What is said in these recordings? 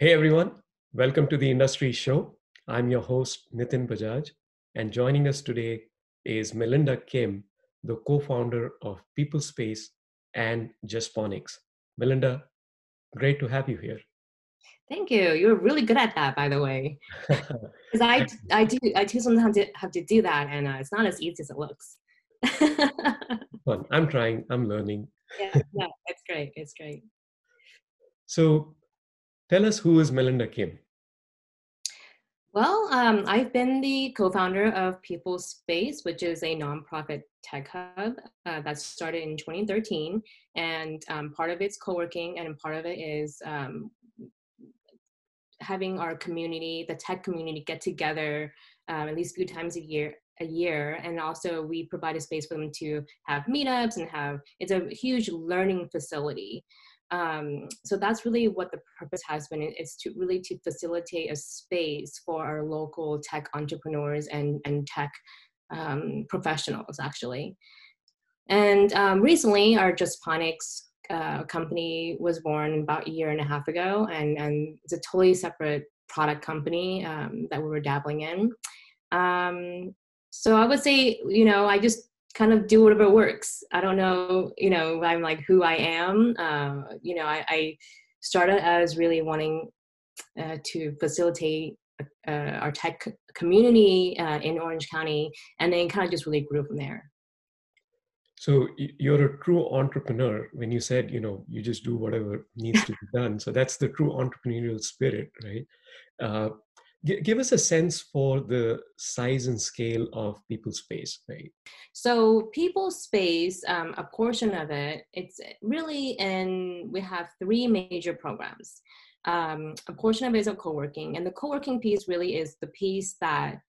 Hey everyone, welcome to the Industry Show. I'm your host, Nitin Bajaj, and joining us today is Melinda Kim, the co founder of PeopleSpace and Justponics. Melinda, great to have you here. Thank you. You're really good at that, by the way. Because I, I do, I do sometimes have to do that, and uh, it's not as easy as it looks. Fun. I'm trying. I'm learning. yeah, no, it's great. It's great. So, Tell us who is Melinda Kim? Well, um, I've been the co-founder of People Space, which is a nonprofit tech hub uh, that started in 2013, and um, part of it's co-working, and part of it is um, having our community, the tech community, get together um, at least a few times a year a year. And also we provide a space for them to have meetups and have it's a huge learning facility um, so that's really what the purpose has been is to really to facilitate a space for our local tech entrepreneurs and, and tech um, professionals actually. And um, recently our Justponics uh, company was born about a year and a half ago and, and it's a totally separate product company um, that we were dabbling in. Um, so i would say you know i just kind of do whatever works. I don't know, you know, I'm like who I am. Uh, you know, I, I, started as really wanting uh, to facilitate uh, our tech community uh, in Orange County, and then kind of just really grew from there. So you're a true entrepreneur when you said, you know, you just do whatever needs to be done. So that's the true entrepreneurial spirit, right? Uh, give us a sense for the size and scale of PeopleSpace right? So PeopleSpace um, a portion of it it's really in we have three major programs. Um, a portion of it is a co-working and the co-working piece really is the piece that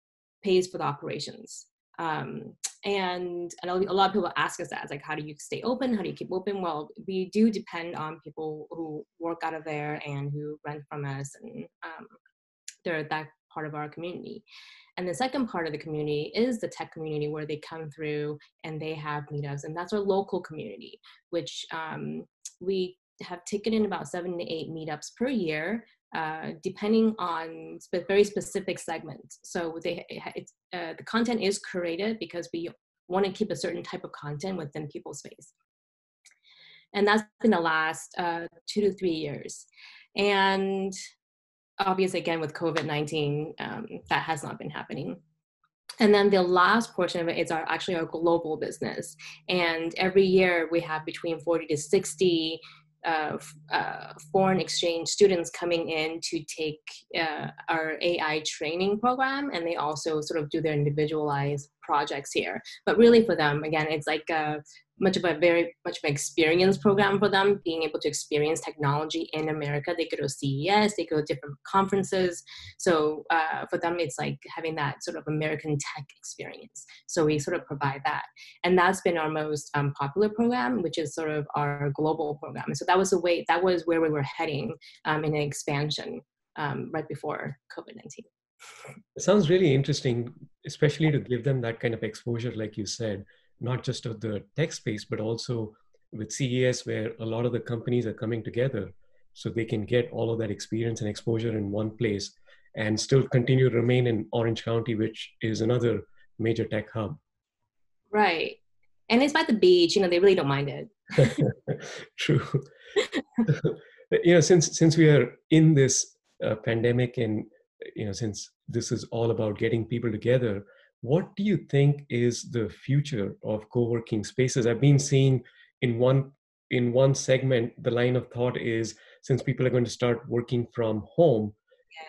pays for the operations. Um, and, a lot of people ask us that like how do you stay open? How do you keep open? Well we do depend on people who work out of there and who rent from us and um, they're that part of our community. And the second part of the community is the tech community where they come through and they have meetups, and that's our local community, which um, we have taken in about seven to eight meetups per year, uh, depending on spe- very specific segments. So they, uh, the content is curated because we want to keep a certain type of content within people's space. And that's been the last uh, two to three years. And obviously again with covid-19 um, that has not been happening. And then the last portion of it is our actually our global business. And every year we have between 40 to 60 uh, uh, foreign exchange students coming in to take uh, our AI training program, and they also sort of do their individualized projects here. But really, for them, again, it's like a much of a very much of an experience program for them, being able to experience technology in America. They go to CES, they go to different conferences. So uh, for them, it's like having that sort of American tech experience. So we sort of provide that, and that's been our most um, popular program, which is sort of our global program. So that was the way that was where we were heading um, in an expansion um, right before COVID nineteen. It sounds really interesting, especially to give them that kind of exposure, like you said not just of the tech space, but also with CES, where a lot of the companies are coming together so they can get all of that experience and exposure in one place and still continue to remain in Orange County, which is another major tech hub. Right. And it's by the beach, you know, they really don't mind it. True. you know, since since we are in this uh, pandemic and you know, since this is all about getting people together, what do you think is the future of co-working spaces? I've been seeing in one in one segment the line of thought is since people are going to start working from home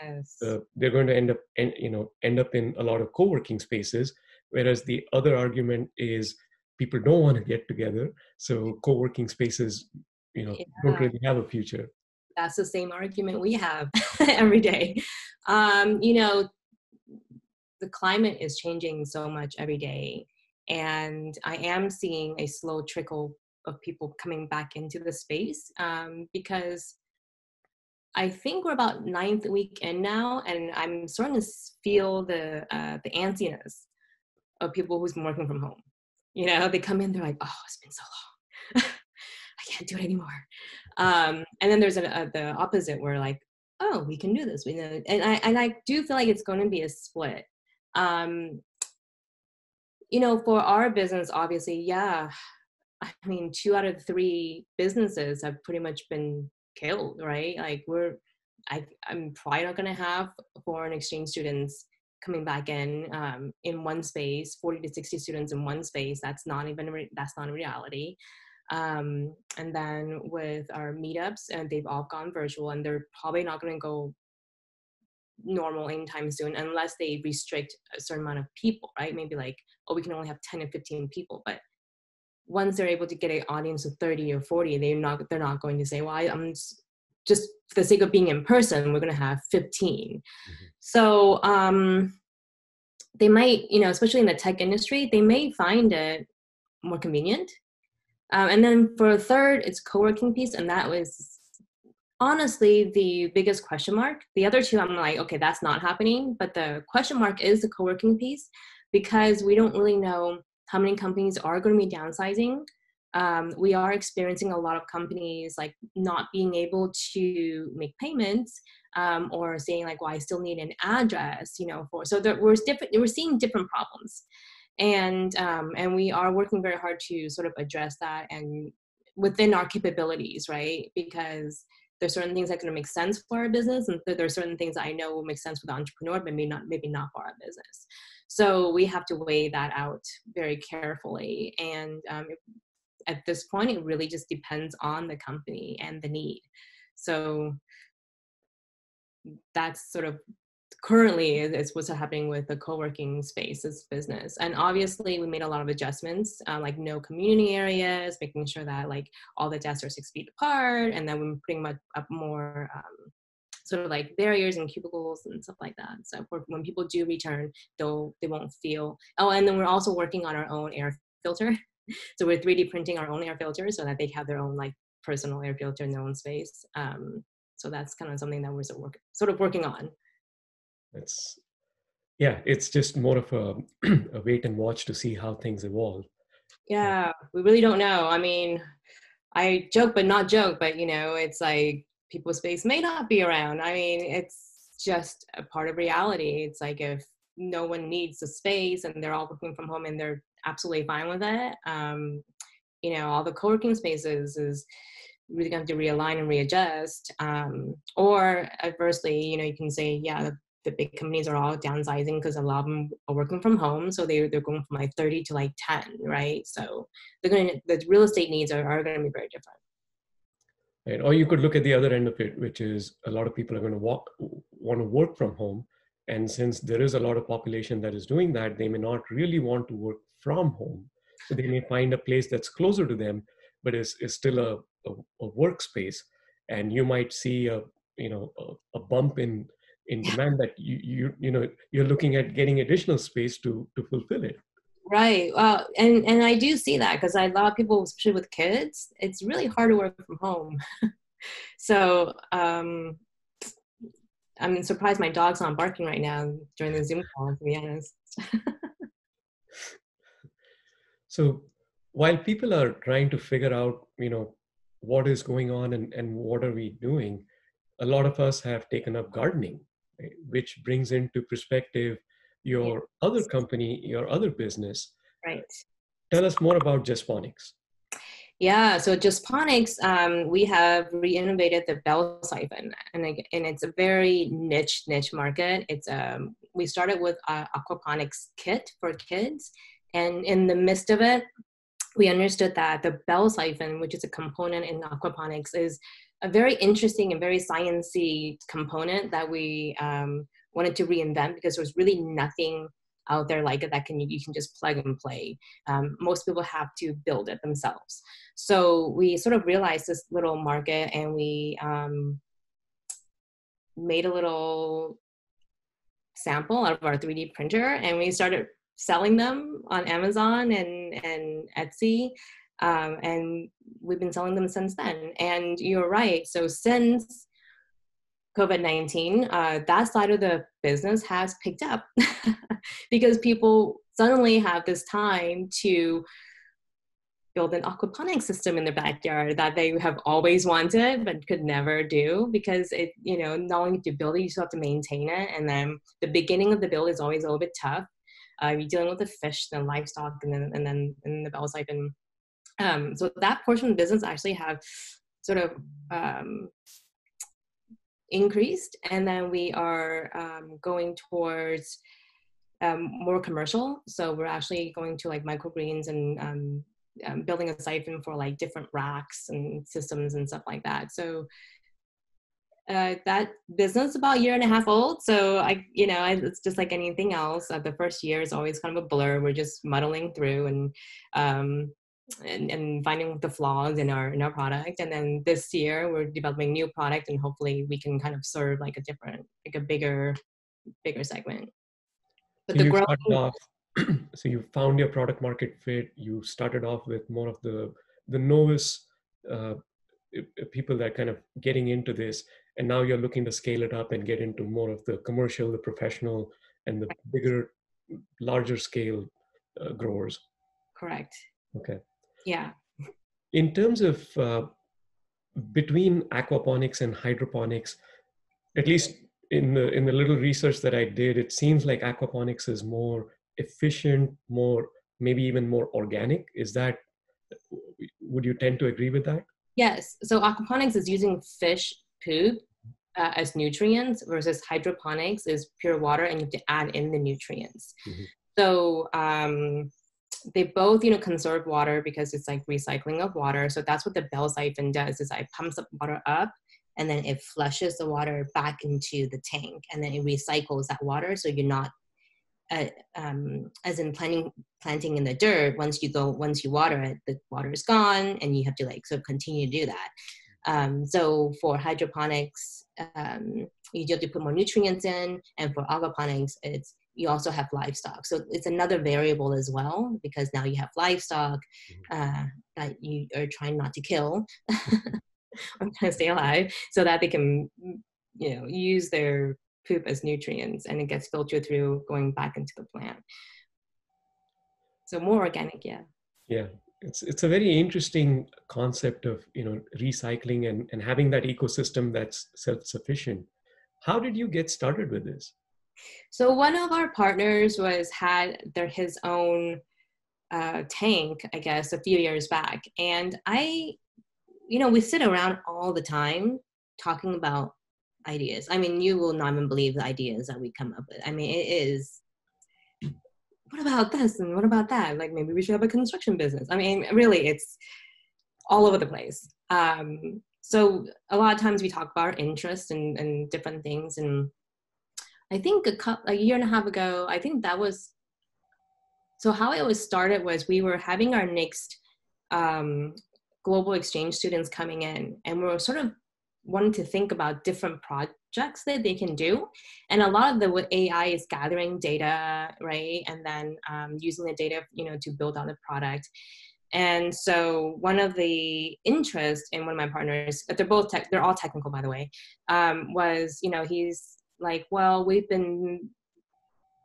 yes. uh, they're going to end up en- you know end up in a lot of co-working spaces whereas the other argument is people don't want to get together so co-working spaces you know yeah. don't really have a future that's the same argument we have every day. Um, you know the climate is changing so much every day and i am seeing a slow trickle of people coming back into the space um, because i think we're about ninth week in now and i'm starting to feel the uh, the antsiness of people who's been working from home. You know they come in they're like oh it's been so long. I can't do it anymore um, and then there's a, a, the opposite where like oh, we can do this. We know, and I and I do feel like it's going to be a split. Um, you know, for our business, obviously, yeah. I mean, two out of three businesses have pretty much been killed, right? Like we're, I, I'm probably not going to have foreign exchange students coming back in um, in one space, 40 to 60 students in one space. That's not even re- that's not a reality. Um, and then with our meetups, and they've all gone virtual, and they're probably not going to go normal anytime soon unless they restrict a certain amount of people, right? Maybe like, oh, we can only have 10 or 15 people, but once they're able to get an audience of 30 or 40, they're not they're not going to say, well, I, am just for the sake of being in person, we're going to have 15. Mm-hmm. So um, they might, you know, especially in the tech industry, they may find it more convenient um, and then for a third, it's co-working piece, and that was honestly the biggest question mark. The other two, I'm like, okay, that's not happening. But the question mark is the co-working piece because we don't really know how many companies are going to be downsizing. Um, we are experiencing a lot of companies like not being able to make payments um, or saying like, well, I still need an address, you know, for so there, we're different. We're seeing different problems and um, and we are working very hard to sort of address that and within our capabilities right? Because there's certain things that can make sense for our business and there are certain things that i know will make sense for the entrepreneur but maybe not maybe not for our business. So we have to weigh that out very carefully and um, at this point it really just depends on the company and the need. So that's sort of currently is what's happening with the co-working spaces business and obviously we made a lot of adjustments uh, like no community areas making sure that like all the desks are six feet apart and then we're putting much up more um, sort of like barriers and cubicles and stuff like that. So for, when people do return they'll they won't feel oh and then we're also working on our own air filter. So we're 3d printing our own air filters so that they have their own like personal air filter in their own space. Um, so that's kind of something that we're sort of working on it's yeah it's just more of a, a wait and watch to see how things evolve. Yeah. We really don't know. I mean i joke but not joke but you know it's like people's space may not be around. I mean it's just a part of reality. It's like if no one needs the space and they're all working from home and they're absolutely fine with it um, you know all the co-working spaces is really going to realign and readjust um, or adversely you know you can say yeah big companies are all downsizing because a lot of them are working from home. So they, they're going from like 30 to like 10, right? So they're going to, the real estate needs are, are going to be very different. Right. Or you could look at the other end of it, which is a lot of people are going to walk, want to work from home. And since there is a lot of population that is doing that, they may not really want to work from home. So they may find a place that's closer to them, but is, is still a, a, a workspace. And you might see a, you know, a, a bump in in demand that you you you know you're looking at getting additional space to to fulfill it. Right. Well and and i do see that because a lot of people especially with kids it's really hard to work from home. So um i'm surprised my dog's not barking right now during the zoom call to be honest. So while people are trying to figure out you know what is going on and, and what are we doing a lot of us have taken up gardening which brings into perspective your other company, your other business. Right. Tell us more about Justponics. Yeah, so Justponics, um, we have reinnovated the bell siphon, and and it's a very niche niche market. It's um, we started with a aquaponics kit for kids, and in the midst of it, we understood that the bell siphon, which is a component in aquaponics, is a very interesting and very sciency component that we um, wanted to reinvent because there was really nothing out there like it that can you can just plug and play. Um, most people have to build it themselves. So we sort of realized this little market and we um, made a little sample out of our 3D printer and we started selling them on Amazon and, and Etsy. Um, and we've been selling them since then. And you're right. So since COVID 19, uh, that side of the business has picked up because people suddenly have this time to build an aquaponics system in their backyard that they have always wanted but could never do because it you know not only to build it you still have to maintain it and then the beginning of the build is always a little bit tough uh, you're dealing with the fish and livestock and then and then and the bell siphon um, so that portion of the business actually have sort of um, increased and then we are um, going towards um, more commercial so we're actually going to like microgreens and um, um, building a siphon for like different racks and systems and stuff like that. So uh, that business about a year and a half old. So I, you know, I, it's just like anything else. Uh, the first year is always kind of a blur. We're just muddling through and, um, and and finding the flaws in our in our product. And then this year we're developing new product, and hopefully we can kind of serve like a different, like a bigger, bigger segment. But so the growth. Off, so you found your product market fit you started off with more of the the novice uh, people that kind of getting into this and now you're looking to scale it up and get into more of the commercial the professional and the bigger larger scale uh, growers correct okay yeah in terms of uh, between aquaponics and hydroponics at least in the in the little research that i did it seems like aquaponics is more efficient, more maybe even more organic. Is that would you tend to agree with that? Yes. So aquaponics is using fish poop uh, as nutrients versus hydroponics is pure water and you have to add in the nutrients. Mm-hmm. So um, they both, you know, conserve water because it's like recycling of water. So that's what the bell siphon does is I pumps up water up and then it flushes the water back into the tank and then it recycles that water so you're not uh, um, as in planting planting in the dirt once you go once you water it the water is gone and you have to like sort of continue to do that um, so for hydroponics um, you have to put more nutrients in and for aquaponics it's you also have livestock so it's another variable as well because now you have livestock mm-hmm. uh, that you are trying not to kill i'm trying to stay alive so that they can you know use their poop as nutrients and it gets filtered through going back into the plant. So more organic, yeah. Yeah. It's it's a very interesting concept of you know recycling and, and having that ecosystem that's self-sufficient. How did you get started with this? So one of our partners was had their his own uh, tank, I guess, a few years back, and I, you know, we sit around all the time talking about ideas. I mean, you will not even believe the ideas that we come up with. I mean, it is. What about this and what about that? Like maybe we should have a construction business. I mean, really, it's all over the place. Um, so a lot of times we talk about our interests and, and different things. And I think a, a year and a half ago, I think that was. So how it was started was we were having our next um, global exchange students coming in, and we were sort of wanting to think about different projects that they can do and a lot of the ai is gathering data right and then um, using the data you know to build out the product and so one of the interests in one of my partners they're both tech, they're all technical by the way um, was you know he's like well we've been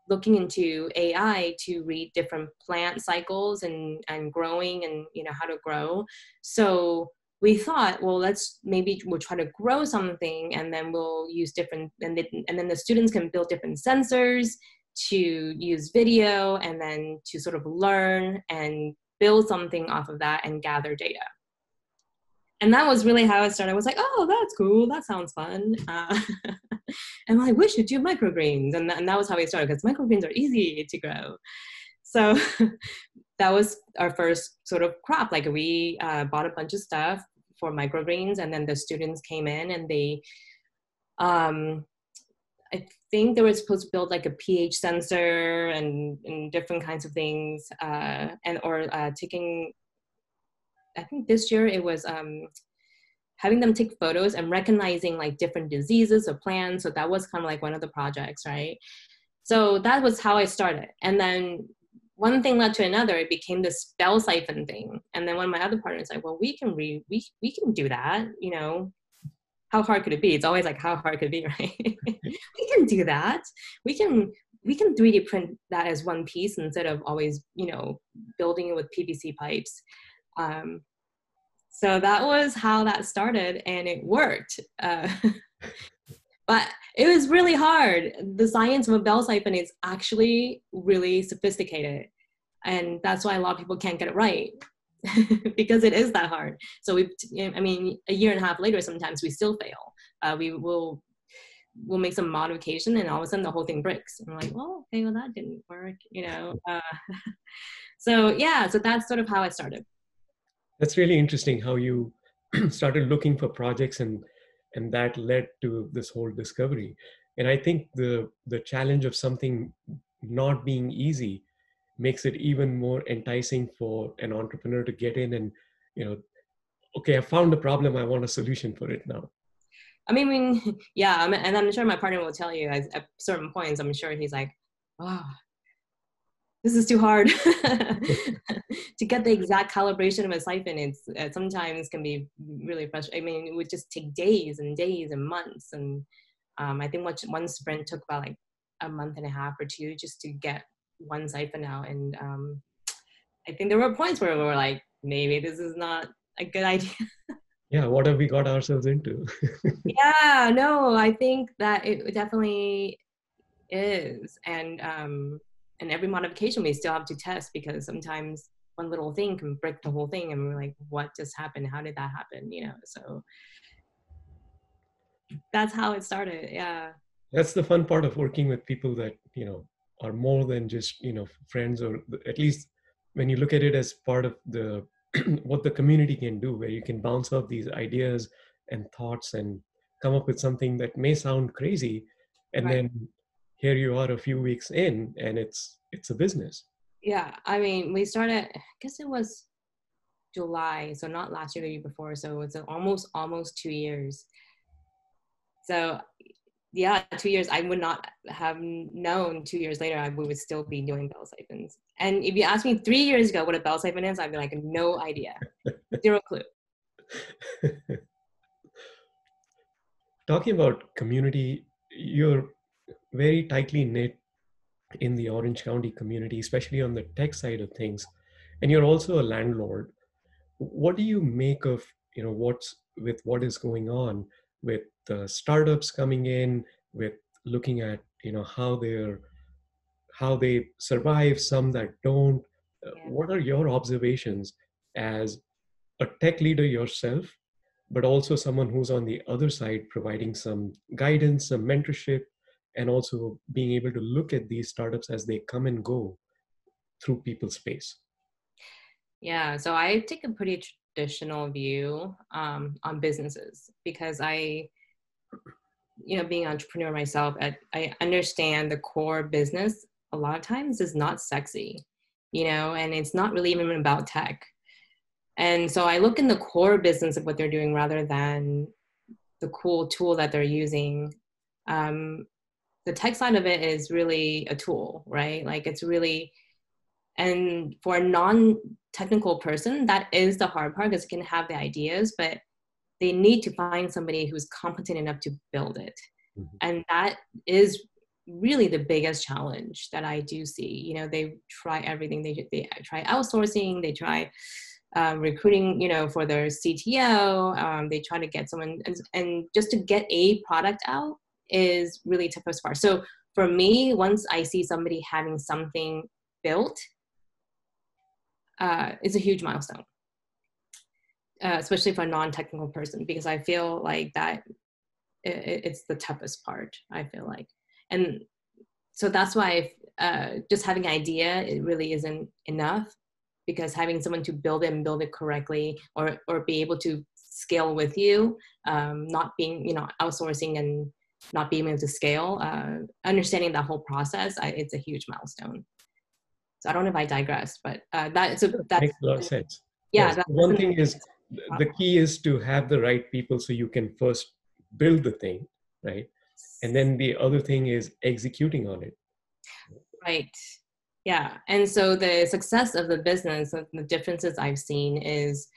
looking into ai to read different plant cycles and and growing and you know how to grow so we thought, well, let's maybe we'll try to grow something and then we'll use different, and, they, and then the students can build different sensors to use video and then to sort of learn and build something off of that and gather data. And that was really how I started. I was like, oh, that's cool. That sounds fun. Uh, and like, we should do microgreens. And, and that was how we started because microgreens are easy to grow. So that was our first sort of crop. Like we uh, bought a bunch of stuff for microgreens, and then the students came in and they, um, I think they were supposed to build like a pH sensor and, and different kinds of things, uh, and or uh, taking. I think this year it was um, having them take photos and recognizing like different diseases or plants. So that was kind of like one of the projects, right? So that was how I started, and then one thing led to another. It became this bell siphon thing. And then one of my other partners like well we can re- we, we can do that you know? How hard could it be? It's always like how hard could it be right? We can do that. We can we can 3d print that as one piece instead of always you know building it with pvc pipes Um, so that was how that started, and it worked. Uh, but it was really hard. The science of a bell siphon is actually really sophisticated, and that's why a lot of people can't get it right because it is that hard. So we, I mean, a year and a half later, sometimes we still fail. Uh, we will we'll make some modification and all of a sudden the whole thing breaks and we're like well okay well that didn't work you know uh, so yeah so that's sort of how I started that's really interesting how you started looking for projects and and that led to this whole discovery and i think the the challenge of something not being easy makes it even more enticing for an entrepreneur to get in and you know okay i found a problem i want a solution for it now I mean, yeah, and I'm sure my partner will tell you at, at certain points. I'm sure he's like, "Oh, this is too hard to get the exact calibration of a siphon. It's uh, sometimes can be really frustrating. I mean, it would just take days and days and months. And um, I think one, one sprint took about like a month and a half or two just to get one siphon out. And um, I think there were points where we were like, maybe this is not a good idea yeah what have we got ourselves into yeah no i think that it definitely is and um and every modification we still have to test because sometimes one little thing can break the whole thing and we're like what just happened? How did that happen? You know so that's how it started yeah. That's the fun part of working with people that you know are more than just you know friends or at least when you look at it as part of the what the community can do where you can bounce off these ideas and thoughts and come up with something that may sound crazy and right. then here you are a few weeks in and it's it's a business yeah i mean we started i guess it was july so not last year the year before so it's almost almost two years so yeah, two years, I would not have known two years later I would still be doing bell siphons. And if you asked me three years ago what a bell siphon is, I'd be like, no idea, zero clue. Talking about community, you're very tightly knit in the Orange County community, especially on the tech side of things, and you're also a landlord. What do you make of you know what's with what is going on with the startups coming in with looking at you know how they're how they survive some that don't uh, yeah. what are your observations as a tech leader yourself but also someone who's on the other side providing some guidance some mentorship and also being able to look at these startups as they come and go through people's space yeah so i take a pretty traditional view um, on businesses because I, you know, being an entrepreneur myself, I, I understand the core business a lot of times is not sexy, you know, and it's not really even about tech. And so I look in the core business of what they're doing rather than the cool tool that they're using. Um, the tech side of it is really a tool, right? Like it's really, and for a non technical person, that is the hard part because you can have the ideas, but they need to find somebody who's competent enough to build it. Mm-hmm. And that is really the biggest challenge that I do see. You know, they try everything. They they try outsourcing. They try uh, recruiting. You know, for their CTO. Um, they try to get someone, and, and, just to get a product out is really tough as far. So for me, once I see somebody having something built uh, is a huge milestone, uh, especially for a non-technical person, because I feel like that it, it's the toughest part. I feel like, and so that's why uh, just having an idea it really isn't enough, because having someone to build it and build it correctly, or or be able to scale with you, um, not being you know outsourcing and not being able to scale, uh, understanding that whole process, I, it's a huge milestone. So I don't know if I digress, but uh, that so that makes a lot of sense. Yeah. Yes. One thing is the key is to have the right people so you can first build the thing, right? And then the other thing is executing on it. Right. Yeah. And so the success of the business, the differences I've seen is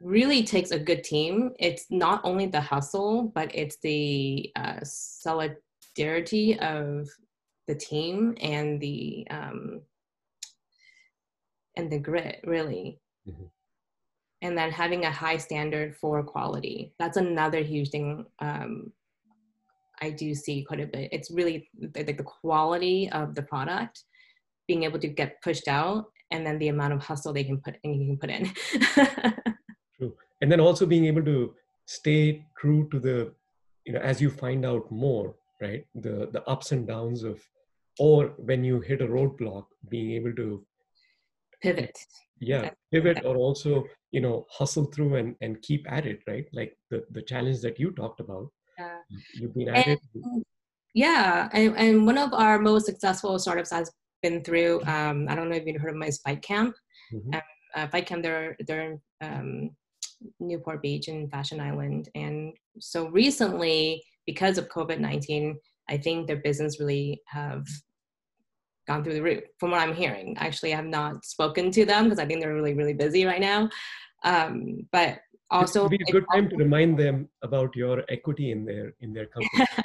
really takes a good team. It's not only the hustle, but it's the uh, solidarity of the team and the um, and the grit really mm-hmm. and then having a high standard for quality that's another huge thing um, i do see quite a bit it's really like the quality of the product being able to get pushed out and then the amount of hustle they can put in you can put in and then also being able to stay true to the you know as you find out more right? The the ups and downs of or when you hit a roadblock being able to pivot. Yeah pivot or also you know hustle through and and keep at it right? Like the the challenge that you talked about. Yeah. you've been at and, it. yeah and, and one of our most successful startups has been through um, i don't know if you've heard of my spike camp. Mm-hmm. um, uh, Camp, they're they're um, Newport Beach and Fashion Island, and so recently, because of COVID nineteen, I think their business really have gone through the roof from what i'm hearing. Actually i have not spoken to them because i think they're really really busy right now. Um, but also it would be a good time to remind them about your equity in their in their company.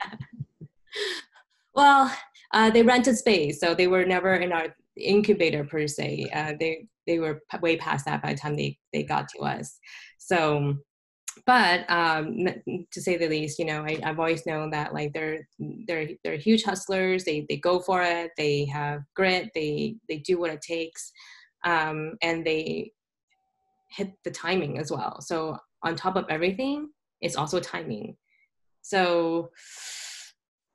Well uh, they rented space so they were never in our incubator per se uh, they they were way past that by the time they they got to us so but um, to say the least, you know, I, have always known that like they're they're they're huge hustlers. They they go for it. They have grit. They they do what it takes, um, and they hit the timing as well. So on top of everything, it's also timing. So,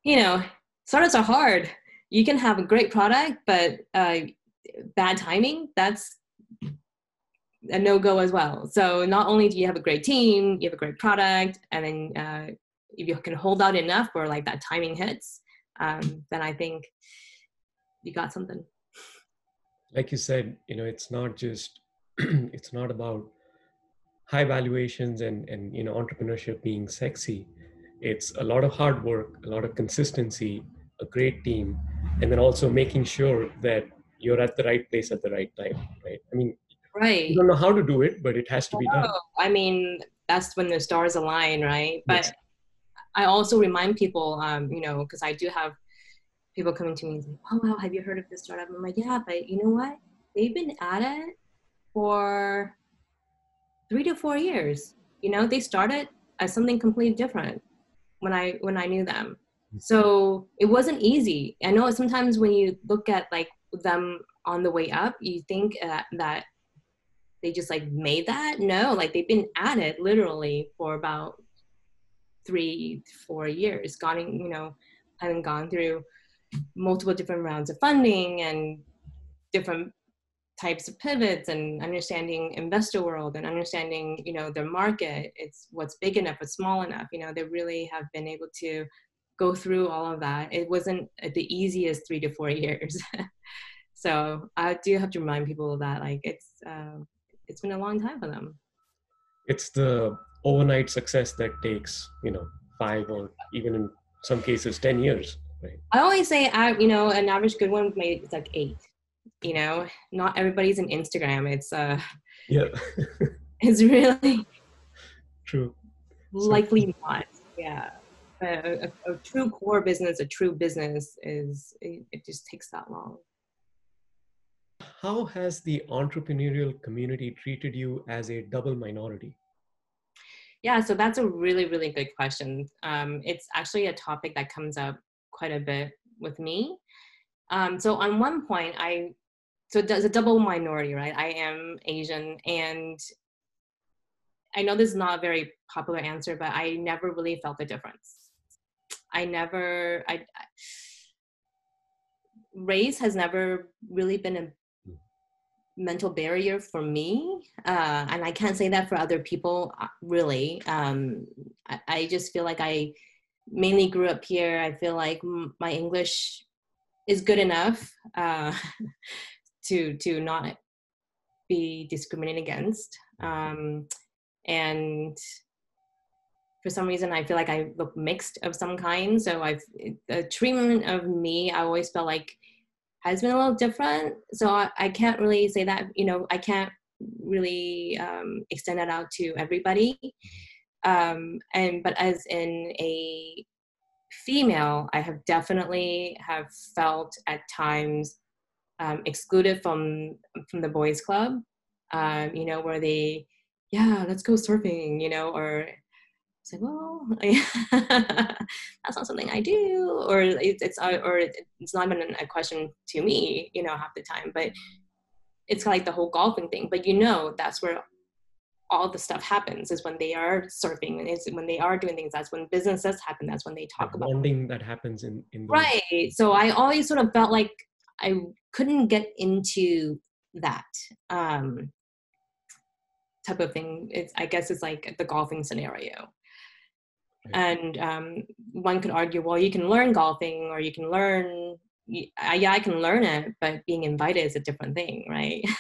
you know, startups are hard. You can have a great product, but uh, bad timing. That's a no go as well. So not only do you have a great team, you have a great product, and then uh, if you can hold out enough where like that timing hits, um, then I think you got something. Like you said, you know, it's not just it's not about high valuations and and you know entrepreneurship being sexy. It's a lot of hard work, a lot of consistency, a great team, and then also making sure that you're at the right place at the right time. Right? I mean, right you don't know how to do it but it has to be done i mean that's when the stars align right but yes. i also remind people um, you know because i do have people coming to me and saying oh wow have you heard of this startup i'm like yeah but you know what they've been at it for three to four years you know they started as something completely different when i when i knew them. So it wasn't easy. I know sometimes when you look at like them on the way up you think uh, that they just like made that? No like they've been at it literally for about three four years gone you know having gone through multiple different rounds of funding and different types of pivots and understanding investor world and understanding you know their market. It's what's big enough what's small enough you know they really have been able to go through all of that it wasn't the easiest three to four years. So i do have to remind people that like it's uh, it's been a long time for them. It's the overnight success that takes you know five or even in some cases 10 years right? I always say I, you know an average good one maybe it's like eight you know? Not everybody's an instagram it's uh yeah. it's really true. Likely so, not yeah a, a, a, true core business a true business is it, it just takes that long how has the entrepreneurial community treated you as a double minority? Yeah, so that's a really, really good question. Um, it's actually a topic that comes up quite a bit with me. Um, so on one point, I so it's a double minority, right? I am Asian, and I know this is not a very popular answer, but I never really felt the difference. I never, I, race has never really been a mental barrier for me uh, and i can't say that for other people uh, really. Um, I, I, just feel like i mainly grew up here. I feel like my english is good enough uh, to to not be discriminated against. Um, and for some reason i feel like i look mixed of some kind so i've the treatment of me i always felt like has been a little different. So I, I can't really say that, you know, I can't really um, extend that out to everybody. Um, and but as in a female, I have definitely have felt at times um, excluded from from the boys club um, you know where they yeah let's go surfing you know or it's like well that's not something i do or it's, it's uh, or it's not even a question to me you know half the time but it's like the whole golfing thing but you know that's where all the stuff happens is when they are surfing and is when they are doing things that's when businesses happen that's when they talk that about bonding that happens in in those- right so i always sort of felt like i couldn't get into that um type of thing it's i guess it's like the golfing scenario. And um, one could argue well you can learn golfing or you can learn uh, yeah i can learn it but being invited is a different thing right?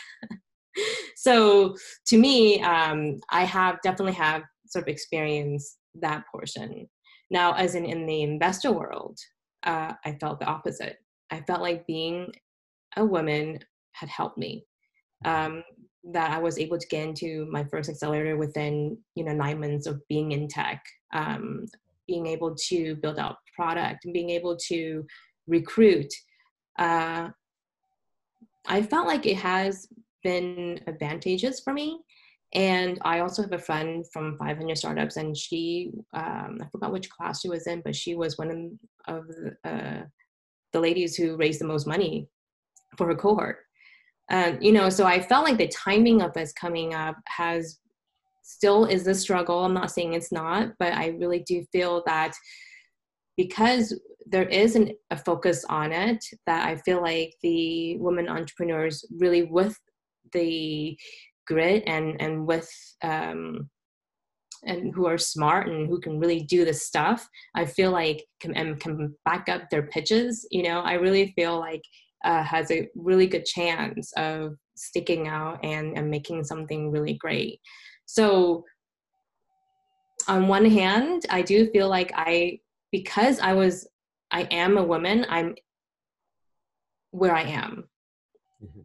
So to me um, i have definitely have sort of experienced that portion. Now as in in the investor world uh, i felt the opposite. I felt like being a woman had helped me um, that i was able to get into my first accelerator within you know nine months of being in tech um, being able to build out product and being able to recruit uh, i felt like it has been advantageous for me. And i also have a friend from 500 startups and she um, i forgot which class she was in but she was one of the, uh, the ladies who raised the most money for her cohort. Um, you know so i felt like the timing of us coming up has still is a struggle. I'm not saying it's not but i really do feel that because there is an, a focus on it that i feel like the women entrepreneurs really with the grit and and with um and who are smart and who can really do the stuff i feel like can and can back up their pitches you know? I really feel like uh, has a really good chance of sticking out and, and making something really great so on one hand i do feel like i because i was i am a woman i'm where i am. Mhm.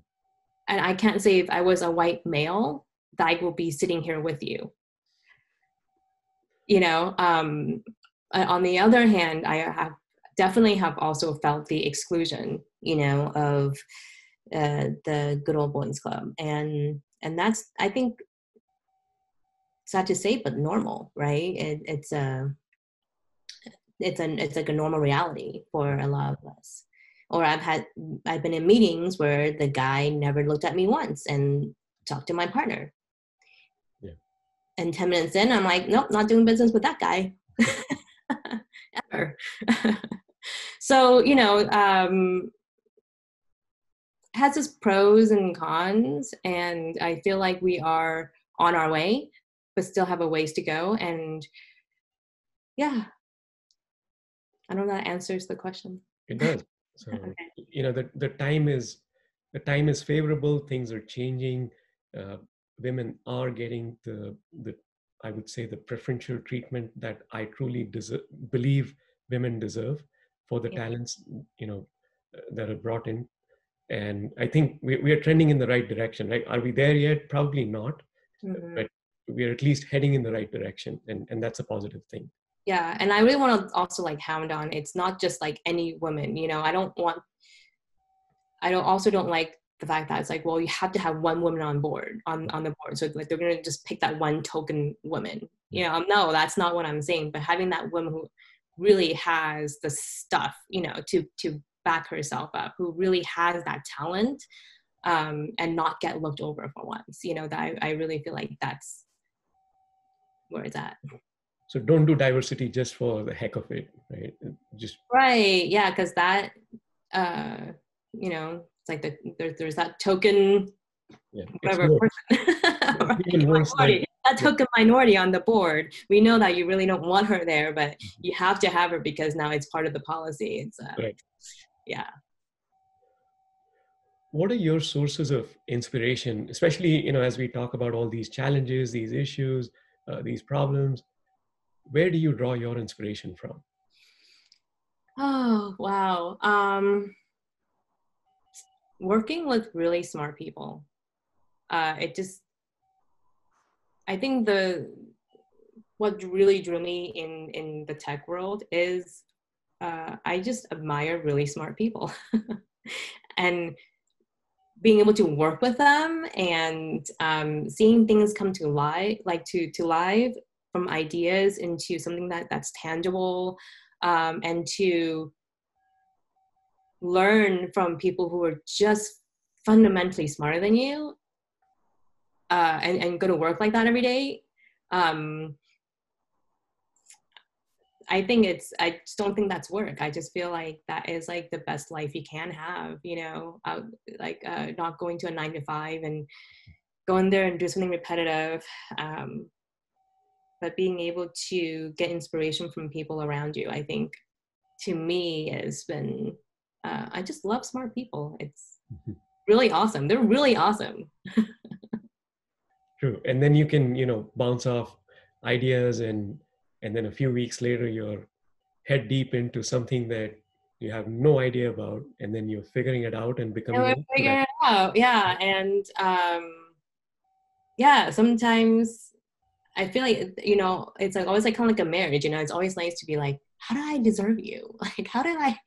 and i can't say if i was a white male that i will be sitting here with you. You know um uh, on the other hand i have definitely have also felt the exclusion you know of uh, the good old boys club. And and that's i think sad to say but normal right? It, it's a it's an it's like a normal reality for a lot of us. Or i've had i've been in meetings where the guy never looked at me once and talked to my partner. Yeah. and 10 minutes in i'm like nope not doing business with that guy. Ever. So you know um has its pros and cons and i feel like we are on our way but still have a ways to go and yeah. I don't know if that answers the question. It does. So you know the, the time is the time is favorable things are changing uh, women are getting the the i would say the preferential treatment that i truly deserve, believe women deserve for the Yeah. talents you know that are brought in. And i think we, we are trending in the right direction right? Are we there yet? Probably not. Mhm. but we are at least heading in the right direction and and that's a positive thing. Yeah and i really want to also like hound on. It's not just like any woman you know? I don't want i don't also don't like the fact that it's like well you have to have one woman on board on on the board. So like they're gonna just pick that one token woman. You know no that's not what i'm saying but having that woman who really has the stuff you know to to back herself up who really has that talent um and not get looked over for once you know that i, I really feel like that's where it's at so don't do diversity just for the heck of it right just Right. Yeah, because that, uh, you know, it's like the there, there's that token yeah whatever person, right, even worse than- minority, that token minority on the board. We know that you really don't want her there, but you have to have her because now it's part of the policy. It's uh, Right. yeah. what are your sources of inspiration especially you know as we talk about all these challenges these issues uh, these problems where do you draw your inspiration from Oh wow. Um, working with really smart people. Uh, it just, I think the what really drew me in in the tech world is uh, I just admire really smart people, and being able to work with them and um, seeing things come to life, like to to life from ideas into something that that's tangible, um, and to learn from people who are just fundamentally smarter than you, uh, and and go to work like that every day. Um, I think it's I just don't think that's work. I just feel like that is like the best life you can have, you know, uh, like uh, not going to a nine to five and going there and do something repetitive, um, but being able to get inspiration from people around you. I think to me has been uh, I just love smart people. It's mm-hmm. really awesome. They're really awesome. True, and then you can you know bounce off ideas and and then a few weeks later you're head deep into something that you have no idea about and then you're figuring it out and becoming and figuring it out yeah and um yeah sometimes i feel like you know it's like always like kind of like a marriage you know it's always nice to be like how do i deserve you? Like how did i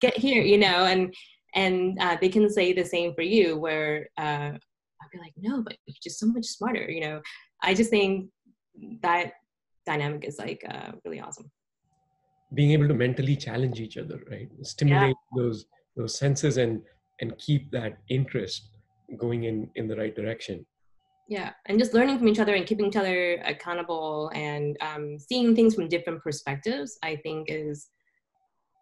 get here? You know and and uh, they can say the same for you where uh, i'll be like no but you're just so much smarter you know. I just think that dynamic is like uh, really awesome. Being able to mentally challenge each other right? Stimulate yeah. those those senses and and keep that interest going in in the right direction. Yeah and just learning from each other and keeping each other accountable and um, seeing things from different perspectives i think is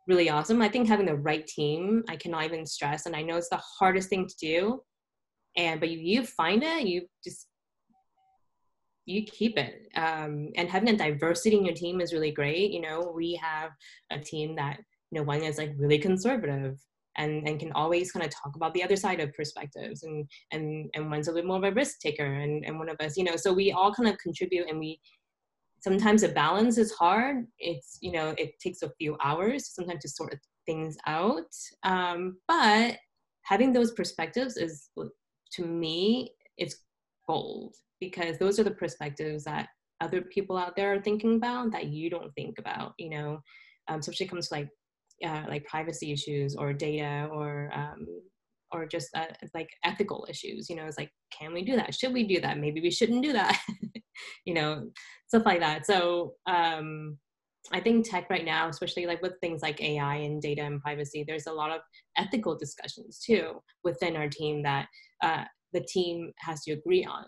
really awesome. I think having the right team i cannot even stress and i know it's the hardest thing to do and but you, you find it you just you keep it. Um, and having a diversity in your team is really great. You know, we have a team that, you know, one is like really conservative and, and can always kind of talk about the other side of perspectives and, and, and one's a little more of a risk taker and, and one of us, you know, so we all kind of contribute and we, sometimes the balance is hard. It's, you know, it takes a few hours sometimes to sort things out. Um, but having those perspectives is, to me, it's gold because those are the perspectives that other people out there are thinking about that you don't think about you know? Um, especially comes to like uh, like privacy issues or data or um, or just uh, like ethical issues you know it's like can we do that? Should we do that? Maybe we shouldn't do that you know stuff like that. So um, i think tech right now especially like with things like ai and data and privacy there's a lot of ethical discussions too within our team that uh, the team has to agree on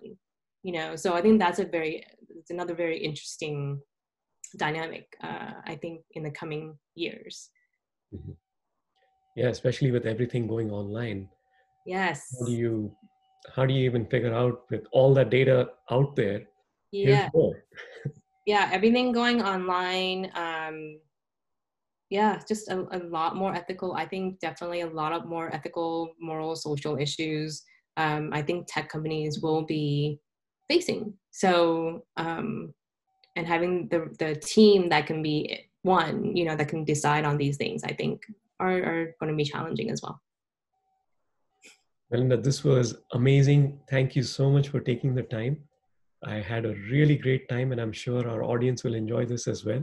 you know so i think that's a very it's another very interesting dynamic uh, i think in the coming years. Mm-hmm. yeah especially with everything going online. Yes. How do you how do you even figure out with all that data out there? Yeah. yeah everything going online um yeah just a, a lot more ethical i think definitely a lot of more ethical moral social issues. Um, i think tech companies will be facing. So, um, and having the, the team that can be one, you know, that can decide on these things, I think are, are going to be challenging as well. Melinda, this was amazing. Thank you so much for taking the time. I had a really great time, and I'm sure our audience will enjoy this as well.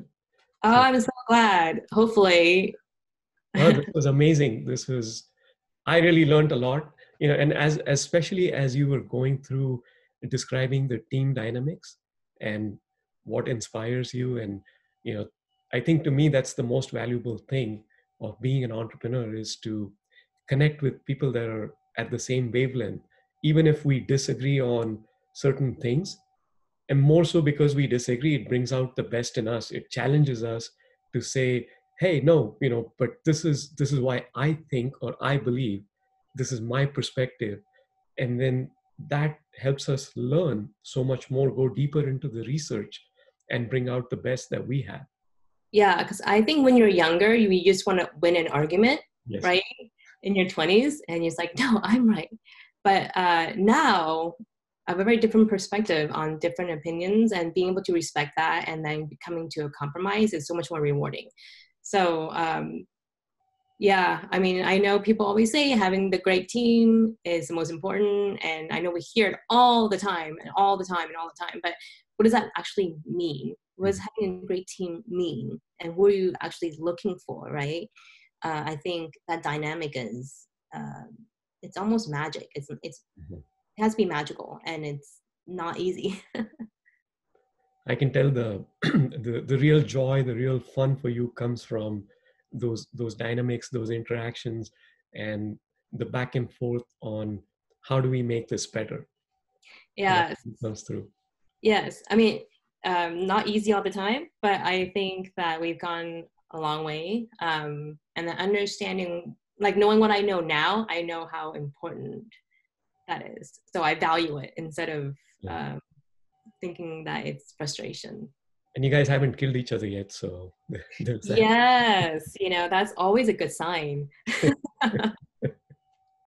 Oh, so, I'm so glad. Hopefully. oh, this was amazing. This was, I really learned a lot. You know, and as especially as you were going through describing the team dynamics and what inspires you. And you know i think to me that's the most valuable thing of being an entrepreneur is to connect with people that are at the same wavelength. Even if we disagree on certain things and more so because we disagree it brings out the best in us. It challenges us to say hey no you know but this is this is why i think or i believe this is my perspective. And then that helps us learn so much more, go deeper into the research, and bring out the best that we have. Yeah, because I think when you're younger, you just want to win an argument, yes. right? In your 20s, and you're like, no, I'm right. But uh, now, I have a very different perspective on different opinions, and being able to respect that and then coming to a compromise is so much more rewarding. So, um, yeah, I mean, I know people always say having the great team is the most important, and I know we hear it all the time and all the time and all the time. But what does that actually mean? What does having a great team mean? And what are you actually looking for, right? Uh, I think that dynamic is uh, it's almost magic it's it's mm-hmm. it has to be magical and it's not easy i can tell the, the the real joy the real fun for you comes from those those dynamics those interactions and the back and forth on how do we make this better? Yeah comes through. Yes. I mean um, not easy all the time but i think that we've gone a long way um, and the understanding like knowing what i know now i know how important that is. So i value it instead of yeah. um, thinking that it's frustration and you guys haven't killed each other yet so yes you know that's always a good sign